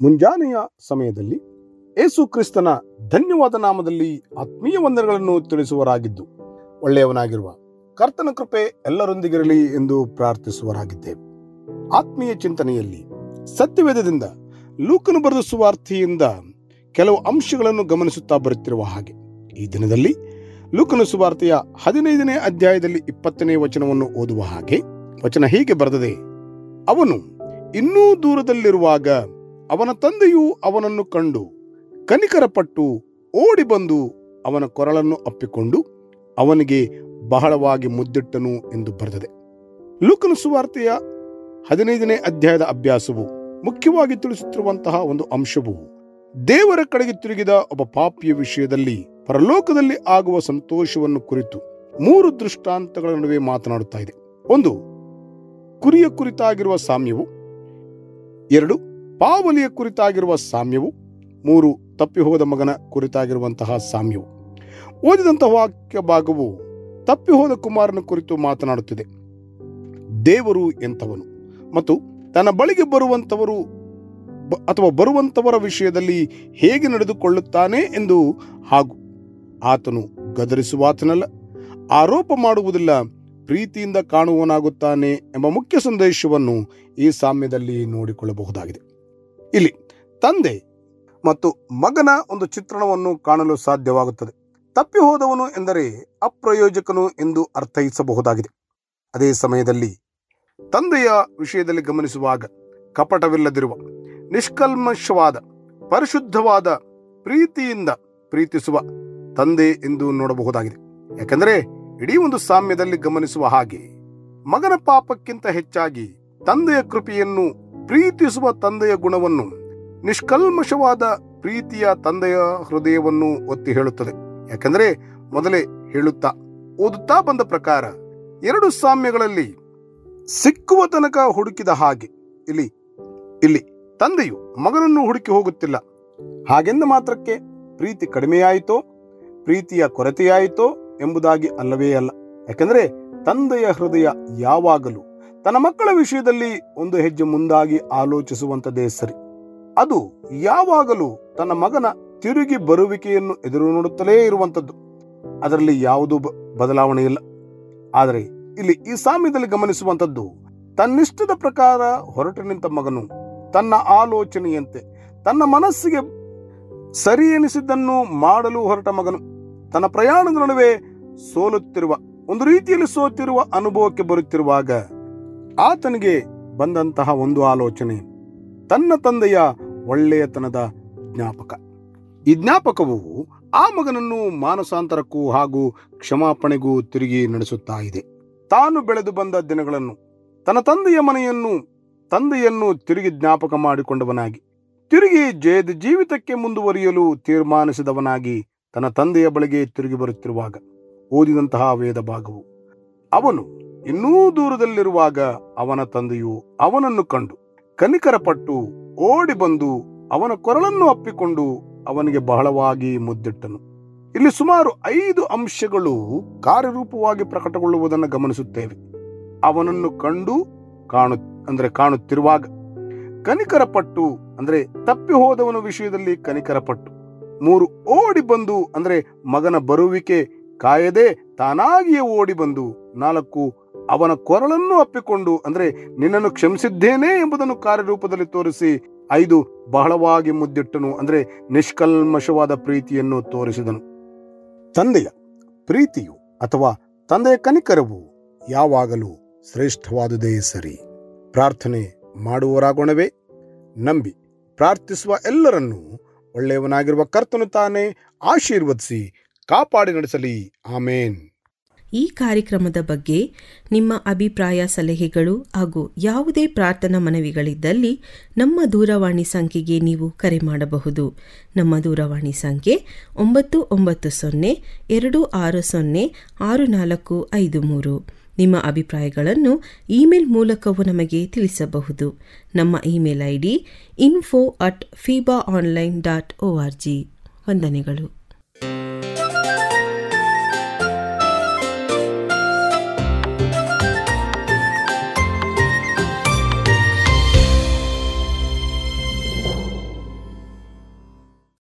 ಮುಂಜಾನೆಯ ಸಮಯದಲ್ಲಿ ಏಸು ಕ್ರಿಸ್ತನ ಧನ್ಯವಾದ ನಾಮದಲ್ಲಿ ಆತ್ಮೀಯ ವಂದನೆಗಳನ್ನು ತಿಳಿಸುವರಾಗಿದ್ದು, ಒಳ್ಳೆಯವನಾಗಿರುವ ಕರ್ತನ ಕೃಪೆ ಎಲ್ಲರೊಂದಿಗಿರಲಿ ಎಂದು ಪ್ರಾರ್ಥಿಸುವರಾಗಿದ್ದೇವೆ. ಆತ್ಮೀಯ ಚಿಂತನೆಯಲ್ಲಿ ಸತ್ಯವೇದದಿಂದ ಲೂಕನು ಬರೆದ ಸುವಾರ್ತೆಯಿಂದ ಕೆಲವು ಅಂಶಗಳನ್ನು ಗಮನಿಸುತ್ತಾ ಬರುತ್ತಿರುವ ಹಾಗೆ. ಈ ದಿನದಲ್ಲಿ ಲೂಕನ ಸುವಾರ್ತೆಯ ಹದಿನೈದನೇ ಅಧ್ಯಾಯದಲ್ಲಿ ಇಪ್ಪತ್ತನೇ ವಚನವನ್ನು ಓದುವ ಹಾಗೆ, ವಚನ ಹೀಗೆ ಬರೆದದೆ, ಅವನು ಇನ್ನೂ ದೂರದಲ್ಲಿರುವಾಗ ಅವನ ತಂದೆಯು ಅವನನ್ನು ಕಂಡು ಕನಿಕರಪಟ್ಟು ಓಡಿ ಬಂದು ಅವನ ಕೊರಳನ್ನು ಅಪ್ಪಿಕೊಂಡು ಅವನಿಗೆ ಬಹಳವಾಗಿ ಮುದ್ದಿಟ್ಟನು ಎಂದು ಬರೆದದೆ. ಲೂಕನ ಸುವಾರ್ತೆಯ ಹದಿನೈದನೇ ಅಧ್ಯಾಯದ ಅಭ್ಯಾಸವು ಮುಖ್ಯವಾಗಿ ತಿಳಿಸುತ್ತಿರುವಂತಹ ಒಂದು ಅಂಶವು ದೇವರ ಕಡೆಗೆ ತಿರುಗಿದ ಒಬ್ಬ ಪಾಪಿಯ ವಿಷಯದಲ್ಲಿ ಪರಲೋಕದಲ್ಲಿ ಆಗುವ ಸಂತೋಷವನ್ನು ಕುರಿತು ಮೂರು ದೃಷ್ಟಾಂತಗಳ ನಡುವೆ ಮಾತನಾಡುತ್ತಾ ಇದೆ. ಒಂದು, ಕುರಿಯ ಕುರಿತಾಗಿರುವ ಸಾಮ್ಯವು. ಎರಡು, ಪಾವಲಿಯ ಕುರಿತಾಗಿರುವ ಸಾಮ್ಯವು. ಮೂರು ತಪ್ಪಿ ಹೋದ ಮಗನ ಕುರಿತಾಗಿರುವಂತಹ ಸಾಮ್ಯವು. ಓದಿದಂತಹ ವಾಕ್ಯ ಭಾಗವು ತಪ್ಪಿ ಹೋದ ಕುಮಾರನ ಕುರಿತು ಮಾತನಾಡುತ್ತಿದೆ. ದೇವರು ಎಂಥವನು ಮತ್ತು ತನ್ನ ಬಳಿಗೆ ಬರುವಂತವರು ಬ- ಅಥವಾ ಬರುವಂಥವರ ವಿಷಯದಲ್ಲಿ ಹೇಗೆ ನಡೆದುಕೊಳ್ಳುತ್ತಾನೆ ಎಂದು ಹಾಗೂ ಆತನು ಗದರಿಸುವಾತನಲ್ಲ. ಆರೋಪ ಮಾಡುವುದಿಲ್ಲ, ಪ್ರೀತಿಯಿಂದ ಕಾಣುವನಾಗುತ್ತಾನೆ ಎಂಬ ಮುಖ್ಯ ಸಂದೇಶವನ್ನು ಈ ಸಾಮ್ಯದಲ್ಲಿ ನೋಡಿಕೊಳ್ಳಬಹುದಾಗಿದೆ. ಇಲ್ಲಿ, ತಂದೆ ಮತ್ತು ಮಗನ ಒಂದು ಚಿತ್ರಣವನ್ನು ಕಾಣಲು ಸಾಧ್ಯವಾಗುತ್ತದೆ. ತಪ್ಪಿ ಹೋದವನು ಎಂದರೆ ಅಪ್ರಯೋಜಕನು ಎಂದು ಅರ್ಥೈಸಬಹುದಾಗಿದೆ. ಅದೇ ಸಮಯದಲ್ಲಿ ತಂದೆಯ ವಿಷಯದಲ್ಲಿ ಗಮನಿಸುವಾಗ ಕಪಟವಿಲ್ಲದಿರುವ ನಿಷ್ಕಲ್ಮಶವಾದ, ಪರಿಶುದ್ಧವಾದ ಪ್ರೀತಿಯಿಂದ ಪ್ರೀತಿಸುವ ತಂದೆ ಎಂದು ನೋಡಬಹುದಾಗಿದೆ. ಯಾಕೆಂದರೆ ಇಡೀ ಒಂದು ಸಾಮ್ಯದಲ್ಲಿ ಗಮನಿಸುವ ಹಾಗೆ ಮಗನ ಪಾಪಕ್ಕಿಂತ ಹೆಚ್ಚಾಗಿ ತಂದೆಯ ಕೃಪೆಯನ್ನು ಪ್ರೀತಿಸುವ ತಂದೆಯ ಗುಣವನ್ನು ನಿಷ್ಕಲ್ಮಶವಾದ ಪ್ರೀತಿಯ ತಂದೆಯ ಹೃದಯವನ್ನು ಒತ್ತಿ ಹೇಳುತ್ತದೆ. ಯಾಕೆಂದರೆ ಮೊದಲೇ ಹೇಳುತ್ತಾ, ಓದುತ್ತಾ ಬಂದ ಪ್ರಕಾರ ಎರಡು ಸಾಮ್ಯಗಳಲ್ಲಿ ಸಿಕ್ಕುವ ತನಕ ಹುಡುಕಿದ ಹಾಗೆ. ಇಲ್ಲಿ ಇಲ್ಲಿ. ತಂದೆಯು ಮಗನನ್ನು ಹುಡುಕಿ ಹೋಗುತ್ತಿಲ್ಲ. ಹಾಗೆಂದ ಮಾತ್ರಕ್ಕೆ ಪ್ರೀತಿ ಕಡಿಮೆಯಾಯಿತೋ, ಪ್ರೀತಿಯ ಕೊರತೆಯಾಯಿತೋ ಎಂಬುದಾಗಿ ಅಲ್ಲವೇ ಅಲ್ಲ. ಯಾಕೆಂದರೆ ತಂದೆಯ ಹೃದಯ ಯಾವಾಗಲೂ ತನ್ನ ಮಕ್ಕಳ ವಿಷಯದಲ್ಲಿ ಒಂದು ಹೆಜ್ಜೆ ಮುಂದಾಗಿ ಆಲೋಚಿಸುವಂತದೇ ಸರಿ. ಅದು ಯಾವಾಗಲೂ ತನ್ನ ಮಗನ ತಿರುಗಿ ಬರುವಿಕೆಯನ್ನು ಎದುರು ನೋಡುತ್ತಲೇ ಇರುವಂಥದ್ದು. ಅದರಲ್ಲಿ ಯಾವುದೂ ಬದಲಾವಣೆ ಇಲ್ಲ. ಆದರೆ ಇಲ್ಲಿ ಈ ಸಾಮ್ಯದಲ್ಲಿ ಗಮನಿಸುವಂತದ್ದು ತನ್ನಿಷ್ಟದ ಪ್ರಕಾರ ಹೊರಟು ನಿಂತ ಮಗನು ತನ್ನ ಆಲೋಚನೆಯಂತೆ, ತನ್ನ ಮನಸ್ಸಿಗೆ ಸರಿ ಎನಿಸಿದ್ದನ್ನು ಮಾಡಲು ಹೊರಟ ಮಗನು. ತನ್ನ ಪ್ರಯಾಣದ ನಡುವೆ ಸೋಲುತ್ತಿರುವ, ಒಂದು ರೀತಿಯಲ್ಲಿ ಸೋತಿರುವ ಅನುಭವಕ್ಕೆ ಬರುತ್ತಿರುವಾಗ ಆತನಿಗೆ ಬಂದಂತಹ ಒಂದು ಆಲೋಚನೆ, ತನ್ನ ತಂದೆಯ ಒಳ್ಳೆಯತನದ ಜ್ಞಾಪಕ. ಈ ಜ್ಞಾಪಕವು ಆ ಮಗನನ್ನು ಮಾನಸಾಂತರಕ್ಕೂ ಹಾಗೂ ಕ್ಷಮಾಪಣೆಗೂ ತಿರುಗಿ ನಡೆಸುತ್ತಾ ಇದೆ. ತಾನು ಬೆಳೆದು ಬಂದ ದಿನಗಳನ್ನು, ತನ್ನ ತಂದೆಯ ಮನೆಯನ್ನು ತಂದೆಯನ್ನು ತಿರುಗಿ ಜ್ಞಾಪಕ ಮಾಡಿಕೊಂಡವನಾಗಿ, ತಿರುಗಿ ಜಯದ ಜೀವಿತಕ್ಕೆ ಮುಂದುವರಿಯಲು ತೀರ್ಮಾನಿಸಿದವನಾಗಿ ತನ್ನ ತಂದೆಯ ಬಳಿಗೆ ತಿರುಗಿ ಬರುತ್ತಿರುವಾಗ ಓದಿದಂತಹ ವೇದ ಭಾಗವು. ಅವನು ಇನ್ನೂ ದೂರದಲ್ಲಿರುವಾಗ ಅವನ ತಂದೆಯು ಅವನನ್ನು ಕಂಡು ಕನಿಕರಪಟ್ಟು ಓಡಿ ಬಂದು ಅವನ ಕೊರಳನ್ನು ಅಪ್ಪಿಕೊಂಡು ಅವನಿಗೆ ಬಹಳವಾಗಿ ಮುದ್ದಿಟ್ಟನು. ಇಲ್ಲಿ ಸುಮಾರು ಐದು ಅಂಶಗಳು ಕಾರ್ಯರೂಪವಾಗಿ ಪ್ರಕಟಗೊಳ್ಳುವುದನ್ನು ಗಮನಿಸುತ್ತೇವೆ. ಅವನನ್ನು ಕಂಡು ಕಾಣು ಅಂದ್ರೆ ಕಾಣುತ್ತಿರುವಾಗ ಕನಿಕರಪಟ್ಟು ಅಂದ್ರೆ ತಪ್ಪಿ ಹೋದವನ ವಿಷಯದಲ್ಲಿ ಕನಿಕರಪಟ್ಟು. ಮೂರು ಓಡಿ ಬಂದು ಅಂದ್ರೆ ಮಗನ ಬರುವಿಕೆ ಕಾಯದೆ ತಾನಾಗಿಯೇ ಓಡಿ ಬಂದು ನಾಲ್ಕು ಅವನ ಕೊರಳನ್ನು ಅಪ್ಪಿಕೊಂಡು ಅಂದ್ರೆ ನಿನ್ನನ್ನು ಕ್ಷಮಿಸಿದ್ದೇನೆ ಎಂಬುದನ್ನು ಕಾರ್ಯರೂಪದಲ್ಲಿ ತೋರಿಸಿ ಐದು ಬಹಳವಾಗಿ ಮುದ್ದಿಟ್ಟನು ಅಂದ್ರೆ ನಿಷ್ಕಲ್ಮಶವಾದ ಪ್ರೀತಿಯನ್ನು ತೋರಿಸಿದನು. ತಂದೆಯ ಪ್ರೀತಿಯು ಅಥವಾ ತಂದೆಯ ಕನಿಕರವು ಯಾವಾಗಲೂ ಶ್ರೇಷ್ಠವಾದುದೇ ಸರಿ. ಪ್ರಾರ್ಥನೆ ಮಾಡುವವರಾಗೋಣವೇ? ನಂಬಿ ಪ್ರಾರ್ಥಿಸುವ ಎಲ್ಲರನ್ನೂ ಒಳ್ಳೆಯವನಾಗಿರುವ ಕರ್ತನು ತಾನೇ ಆಶೀರ್ವದಿಸಿ ಕಾಪಾಡಿ ನಡೆಸಲಿ. ಆಮೇನ್. ಈ ಕಾರ್ಯಕ್ರಮದ ಬಗ್ಗೆ ನಿಮ್ಮ ಅಭಿಪ್ರಾಯ ಸಲಹೆಗಳು ಹಾಗೂ ಯಾವುದೇ ಪ್ರಾರ್ಥನಾ ಮನವಿಗಳಿದ್ದಲ್ಲಿ ನಮ್ಮ ದೂರವಾಣಿ ಸಂಖ್ಯೆಗೆ ನೀವು ಕರೆ ಮಾಡಬಹುದು. ನಮ್ಮ ದೂರವಾಣಿ ಸಂಖ್ಯೆ ಒಂಬತ್ತು ಒಂಬತ್ತು ಸೊನ್ನೆ ಎರಡು ಆರು ಸೊನ್ನೆ ಆರು ನಾಲ್ಕು ಐದು ಮೂರು. ನಿಮ್ಮ ಅಭಿಪ್ರಾಯಗಳನ್ನು ಇಮೇಲ್ ಮೂಲಕವೂ ನಮಗೆ ತಿಳಿಸಬಹುದು. ನಮ್ಮ email I D info at fiba online dot O R G ವಂದನೆಗಳು.